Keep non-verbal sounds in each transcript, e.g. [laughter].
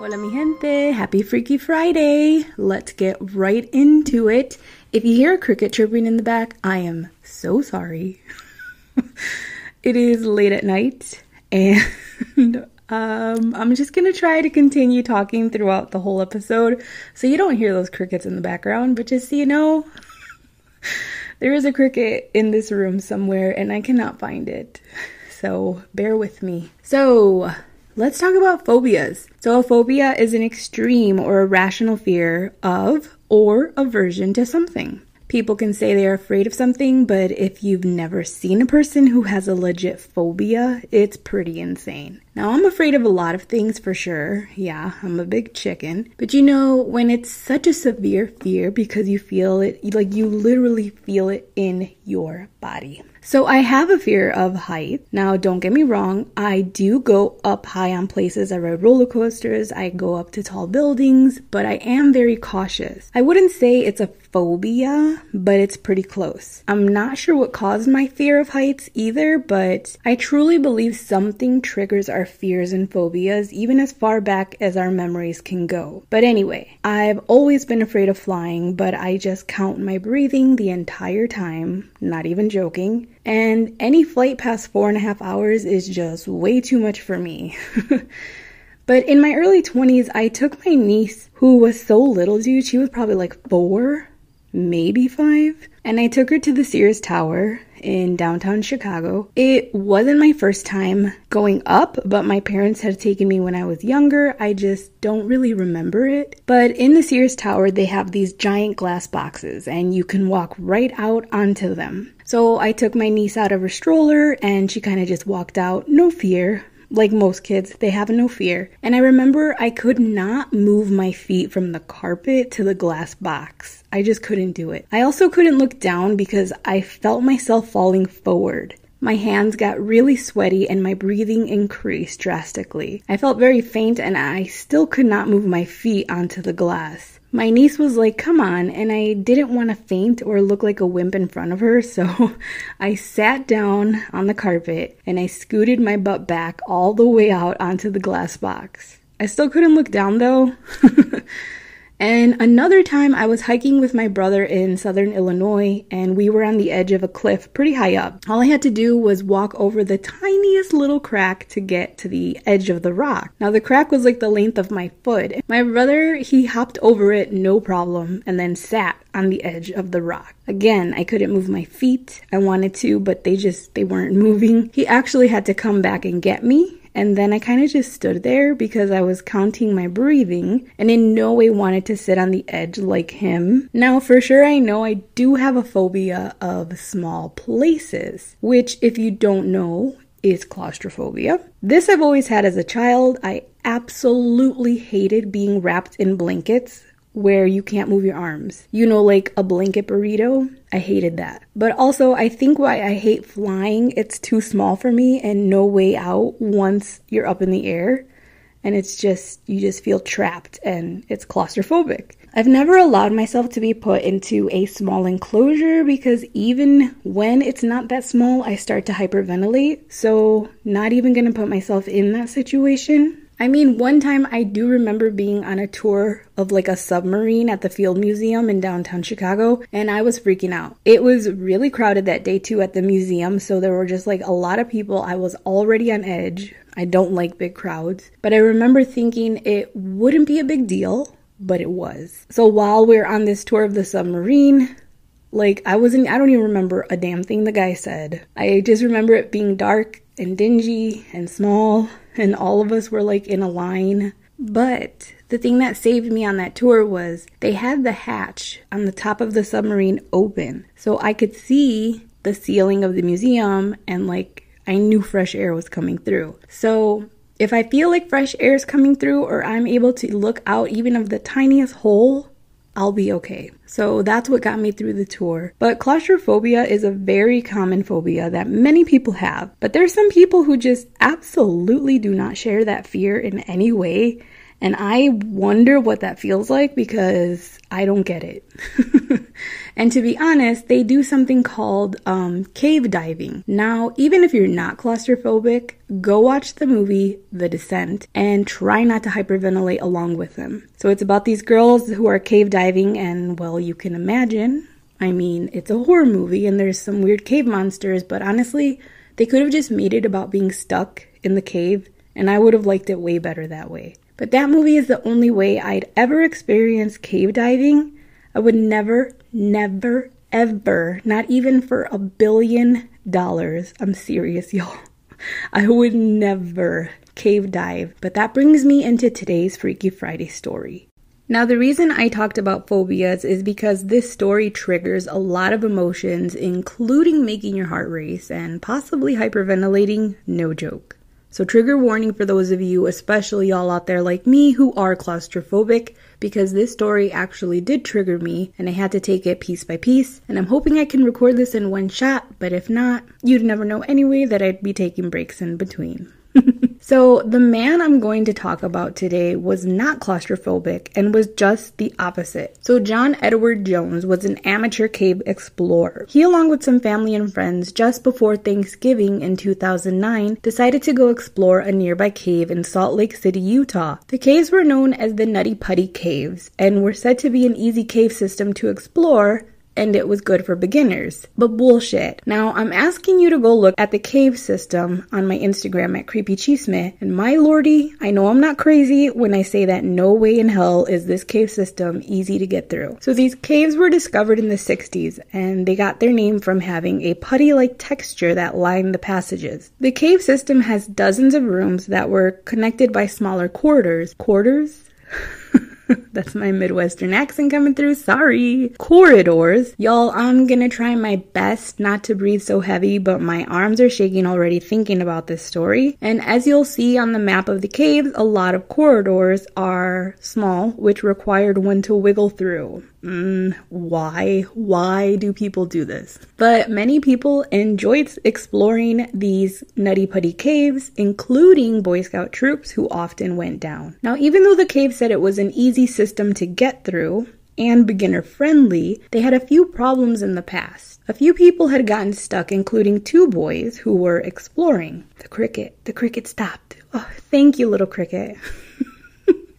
Hola, mi gente. Happy Freaky Friday. Let's get right into it. If you hear a cricket chirping in the back, I am so sorry. [laughs] it is late at night and [laughs] um, I'm just gonna try to continue talking throughout the whole episode so you don't hear those crickets in the background, but just so you know, [laughs] there is a cricket in this room somewhere and I cannot find it. So bear with me. So, let's talk about phobias. So, a phobia is an extreme or irrational fear of or aversion to something. People can say they're afraid of something, but if you've never seen a person who has a legit phobia, it's pretty insane. Now, I'm afraid of a lot of things for sure. Yeah, I'm a big chicken. But you know, when it's such a severe fear because you feel it, like you literally feel it in your body. So I have a fear of height. Now, don't get me wrong, I do go up high on places. I ride roller coasters, I go up to tall buildings, but I am very cautious. I wouldn't say it's a phobia, but it's pretty close. I'm not sure what caused my fear of heights either, but I truly believe something triggers our fears and phobias even as far back as our memories can go. But anyway, I've always been afraid of flying, but I just count my breathing the entire time, not even joking. And any flight past four and a half hours is just way too much for me. [laughs] but in my early 20s, I took my niece, who was so little, dude, she was probably like four, maybe five, and I took her to the Sears Tower in downtown Chicago. It wasn't my first time going up, but my parents had taken me when I was younger. I just don't really remember it. But in the Sears Tower, they have these giant glass boxes, and you can walk right out onto them. So I took my niece out of her stroller, and she kind of just walked out, no fear like most kids, they have no fear. And I remember I could not move my feet from the carpet to the glass box. I just couldn't do it. I also couldn't look down because I felt myself falling forward. My hands got really sweaty and my breathing increased drastically. I felt very faint and I still could not move my feet onto the glass. My niece was like, Come on, and I didn't want to faint or look like a wimp in front of her, [laughs] so I sat down on the carpet and I scooted my butt back all the way out onto the glass box. I still couldn't look down though. [laughs] And another time I was hiking with my brother in southern Illinois and we were on the edge of a cliff pretty high up. All I had to do was walk over the tiniest little crack to get to the edge of the rock. Now the crack was like the length of my foot. My brother, he hopped over it no problem and then sat on the edge of the rock. Again, I couldn't move my feet. I wanted to, but they just they weren't [laughs] moving. He actually had to come back and get me and then I kind of just stood there because I was counting my breathing and in no way wanted to sit on the edge like him. Now, for sure, I know I do have a phobia of small places, which, if you don't know, is claustrophobia. This I've always had as a child. I absolutely hated being wrapped in blankets where you can't move your arms. You know, like a blanket burrito. I hated that. But also, I think why I hate flying, it's too small for me and no way out once you're up in the air. And it's just, you just feel trapped and it's claustrophobic. I've never allowed myself to be put into a small enclosure because even when it's not that small, I start to hyperventilate. So, not even gonna put myself in that situation. I mean, one time I do remember being on a tour of like a submarine at the Field Museum in downtown Chicago, and I was freaking out. It was really crowded that day too at the museum, so there were just like a lot of people. I was already on edge. I don't like big crowds, but I remember thinking it wouldn't be a big deal, but it was. So while we we're on this tour of the submarine, like I wasn't I don't even remember a damn thing the guy said. I just remember it being dark and dingy and small and all of us were like in a line. But the thing that saved me on that tour was they had the hatch on the top of the submarine open. So I could see the ceiling of the museum and like I knew fresh air was coming through. So if I feel like fresh air is coming through or I'm able to look out even of the tiniest hole, I'll be okay. So that's what got me through the tour. But claustrophobia is a very common phobia that many people have. But there's some people who just absolutely do not share that fear in any way. And I wonder what that feels like because I don't get it. [laughs] and to be honest, they do something called um, cave diving. Now, even if you're not claustrophobic, go watch the movie The Descent and try not to hyperventilate along with them. So it's about these girls who are cave diving, and well, you can imagine. I mean, it's a horror movie and there's some weird cave monsters, but honestly, they could have just made it about being stuck in the cave, and I would have liked it way better that way. But that movie is the only way I'd ever experience cave diving. I would never, never, ever, not even for a billion dollars. I'm serious, [laughs] y'all. I would never cave dive. But that brings me into today's Freaky Friday story. Now, the reason I talked about phobias is because this story triggers a lot of emotions, including making your heart race and possibly hyperventilating, no joke. So, trigger warning for those of you, especially y'all out there like me who are claustrophobic, because this story actually did trigger me and I had to take it piece by piece. And I'm hoping I can record this in one shot, but if not, you'd never know anyway that I'd be taking breaks in between. [laughs] so, the man I'm going to talk about today was not claustrophobic and was just the opposite. So, John Edward Jones was an amateur cave explorer. He, along with some family and friends, just before Thanksgiving in 2009, decided to go explore a nearby cave in Salt Lake City, Utah. The caves were known as the Nutty Putty Caves and were said to be an easy cave system to explore and it was good for beginners. But bullshit. Now, I'm asking you to go look at the cave system on my Instagram at Creepy Chisme, and my lordy, I know I'm not crazy when I say that no way in hell is this cave system easy to get through. So these caves were discovered in the 60s, and they got their name from having a putty-like texture that lined the passages. The cave system has dozens of rooms that were connected by smaller corridors. Quarters? [laughs] [laughs] That's my Midwestern accent coming through. Sorry. Corridors. Y'all, I'm gonna try my best not to breathe so heavy, but my arms are shaking already thinking about this story. And as you'll see on the map of the caves, a lot of corridors are small, which required one to wiggle through. Mm, why? Why do people do this? But many people enjoyed exploring these nutty putty caves, including Boy Scout troops who often went down. Now, even though the cave said it was an easy system to get through, and beginner friendly, they had a few problems in the past. A few people had gotten stuck, including two boys who were exploring. The cricket, the cricket stopped. Oh, thank you, little cricket. [laughs]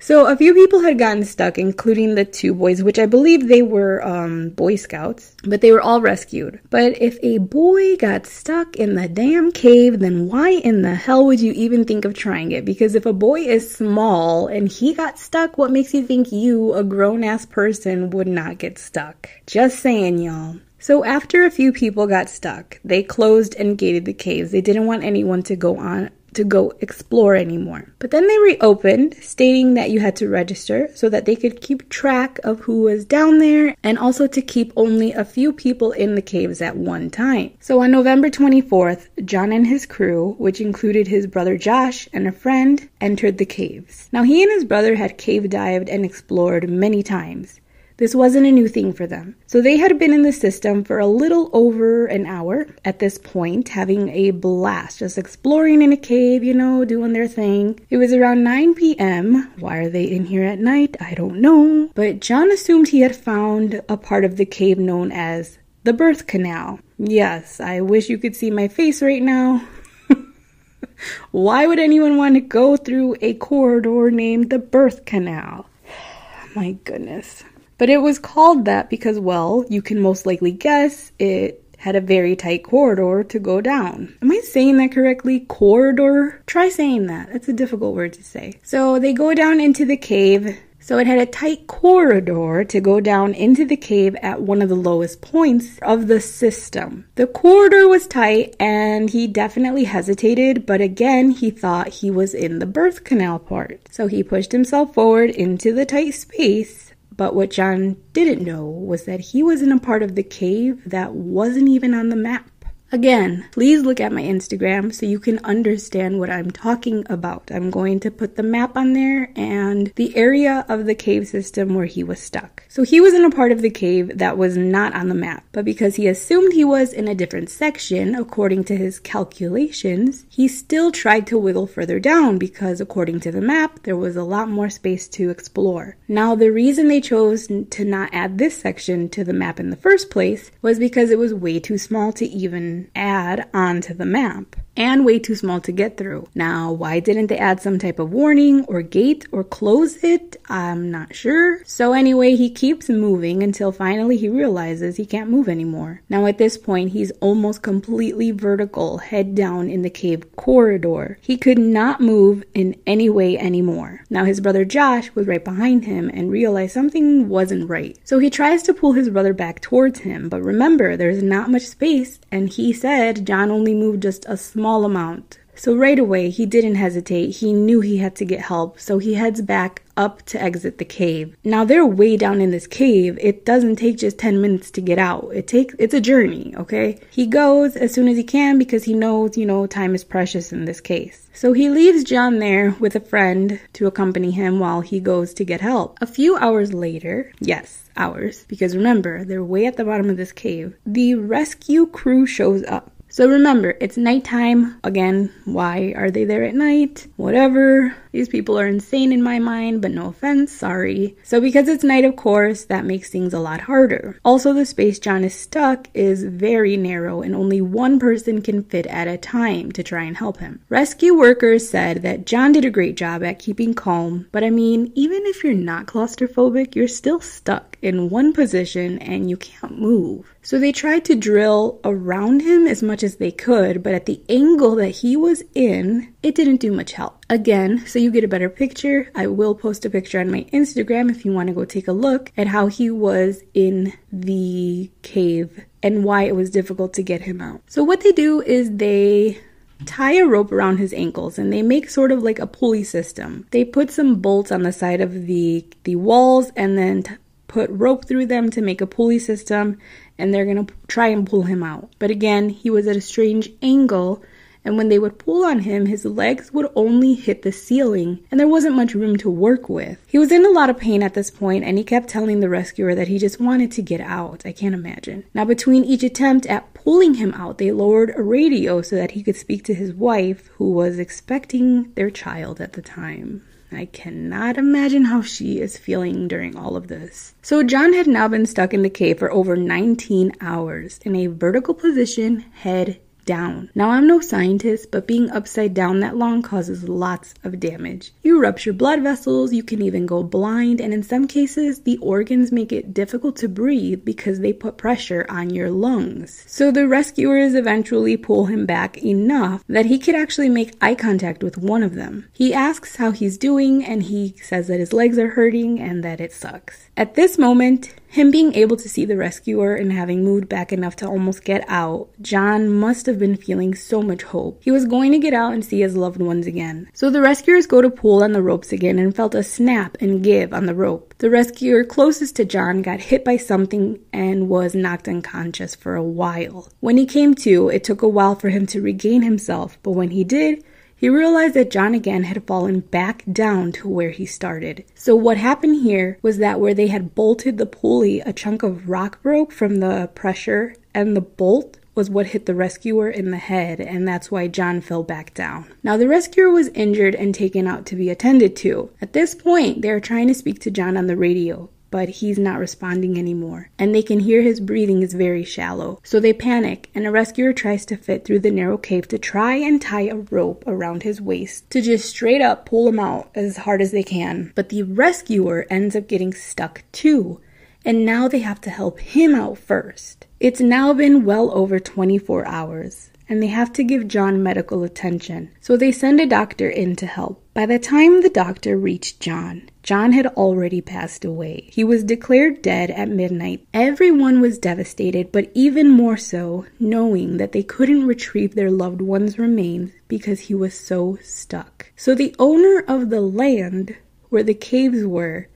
So a few people had gotten stuck, including the two boys, which I believe they were um, Boy Scouts, but they were all rescued. But if a boy got stuck in the damn cave, then why in the hell would you even think of trying it? Because if a boy is small and he got stuck, what makes you think you, a grown ass person, would not get stuck? Just saying, y'all. So after a few people got stuck, they closed and gated the caves. They didn't want anyone to go on to go explore anymore. But then they reopened, stating that you had to register so that they could keep track of who was down there and also to keep only a few people in the caves at one time. So on November 24th, John and his crew, which included his brother Josh and a friend, entered the caves. Now he and his brother had cave dived and explored many times. This wasn't a new thing for them. So they had been in the system for a little over an hour at this point, having a blast, just exploring in a cave, you know, doing their thing. It was around 9 p.m. Why are they in here at night? I don't know. But John assumed he had found a part of the cave known as the birth canal. Yes, I wish you could see my face right now. [laughs] Why would anyone want to go through a corridor named the birth canal? [sighs] My goodness. But it was called that because, well, you can most likely guess it had a very tight corridor to go down. Am I saying that correctly? Corridor? Try saying that. That's a difficult word to say. So they go down into the cave. So it had a tight corridor to go down into the cave at one of the lowest points of the system. The corridor was tight and he definitely hesitated, but again, he thought he was in the birth canal part. So he pushed himself forward into the tight space but what John didn't know was that he was in a part of the cave that wasn't even on the map. Again, please look at my Instagram so you can understand what I'm talking about. I'm going to put the map on there and the area of the cave system where he was stuck. So he was in a part of the cave that was not on the map, but because he assumed he was in a different section, according to his calculations, he still tried to wiggle further down because according to the map, there was a lot more space to explore. Now, the reason they chose to not add this section to the map in the first place was because it was way too small to even add onto the map and way too small to get through. Now, why didn't they add some type of warning or gate or close it? I'm not sure. So, anyway, he keeps moving until finally he realizes he can't move anymore. Now, at this point, he's almost completely vertical, head down in the cave corridor. He could not move in any way anymore. Now, his brother Josh was right behind him and realized something wasn't right. So, he tries to pull his brother back towards him, but remember, there's not much space, and he said John only moved just a small small amount. So right away, he didn't hesitate. He knew he had to get help, so he heads back up to exit the cave. Now they're way down in this cave. It doesn't take just 10 minutes to get out. It takes it's a journey, okay? He goes as soon as he can because he knows, you know, time is precious in this case. So he leaves John there with a friend to accompany him while he goes to get help. A few hours later, yes, hours, because remember, they're way at the bottom of this cave. The rescue crew shows up. So remember, it's nighttime. Again, why are they there at night? Whatever. These people are insane in my mind, but no offense, sorry. So because it's night, of course, that makes things a lot harder. Also, the space John is stuck is very narrow and only one person can fit at a time to try and help him. Rescue workers said that John did a great job at keeping calm, but I mean, even if you're not claustrophobic, you're still stuck in one position and you can't move. So they tried to drill around him as much as they could, but at the angle that he was in, it didn't do much help. Again, so you get a better picture, I will post a picture on my Instagram if you want to go take a look at how he was in the cave and why it was difficult to get him out. So what they do is they tie a rope around his ankles and they make sort of like a pulley system. They put some bolts on the side of the the walls and then t- put rope through them to make a pulley system and they're going to try and pull him out. But again, he was at a strange angle and when they would pull on him, his legs would only hit the ceiling, and there wasn't much room to work with. He was in a lot of pain at this point, and he kept telling the rescuer that he just wanted to get out. I can't imagine. Now, between each attempt at pulling him out, they lowered a radio so that he could speak to his wife, who was expecting their child at the time. I cannot imagine how she is feeling during all of this. So, John had now been stuck in the cave for over 19 hours in a vertical position, head down. Now, I'm no scientist, but being upside down that long causes lots of damage. You rupture blood vessels, you can even go blind, and in some cases, the organs make it difficult to breathe because they put pressure on your lungs. So the rescuers eventually pull him back enough that he could actually make eye contact with one of them. He asks how he's doing, and he says that his legs are hurting and that it sucks. At this moment, him being able to see the rescuer and having moved back enough to almost get out, John must have been feeling so much hope. He was going to get out and see his loved ones again. So the rescuers go to pull on the ropes again and felt a snap and give on the rope. The rescuer closest to John got hit by something and was knocked unconscious for a while. When he came to, it took a while for him to regain himself, but when he did, he realized that John again had fallen back down to where he started. So, what happened here was that where they had bolted the pulley, a chunk of rock broke from the pressure, and the bolt was what hit the rescuer in the head, and that's why John fell back down. Now, the rescuer was injured and taken out to be attended to. At this point, they are trying to speak to John on the radio, but he's not responding anymore, and they can hear his breathing is very shallow. So they panic, and a rescuer tries to fit through the narrow cave to try and tie a rope around his waist to just straight up pull him out as hard as they can. But the rescuer ends up getting stuck too, and now they have to help him out first. It's now been well over 24 hours and they have to give John medical attention. So they send a doctor in to help. By the time the doctor reached John, John had already passed away. He was declared dead at midnight. Everyone was devastated, but even more so knowing that they couldn't retrieve their loved one's remains because he was so stuck. So the owner of the land where the caves were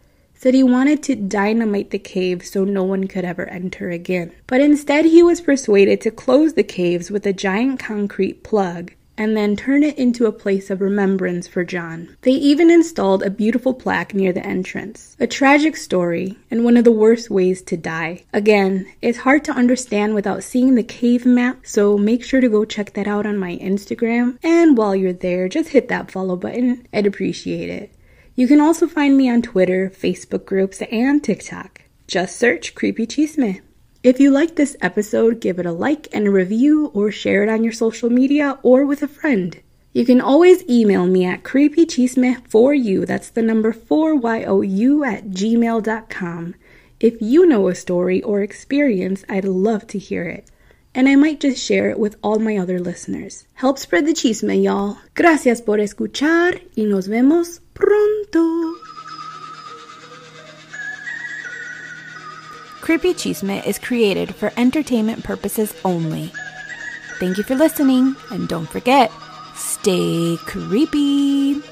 said he wanted to dynamite the cave so no one could ever enter again. But instead, he was persuaded to close the caves with a giant concrete plug and then turn it into a place of remembrance for John. They even installed a beautiful plaque near the entrance. A tragic story, and one of the worst ways to die. Again, it's hard to understand without seeing the cave map, so make sure to go check that out on my Instagram. And while you're there, just hit that follow button. I'd appreciate it. You can also find me on Twitter, Facebook groups, and TikTok. Just search Creepy Chisme. If you like this episode, give it a like and a review or share it on your social media or with a friend. You can always email me at creepychisme4you, that's the number 4you at gmail.com. If you know a story or experience, I'd love to hear it. And I might just share it with all my other listeners. Help spread the chisme, y'all. Gracias por escuchar y nos vemos pronto. Creepy Chisme is created for entertainment purposes only. Thank you for listening, and don't forget, stay creepy.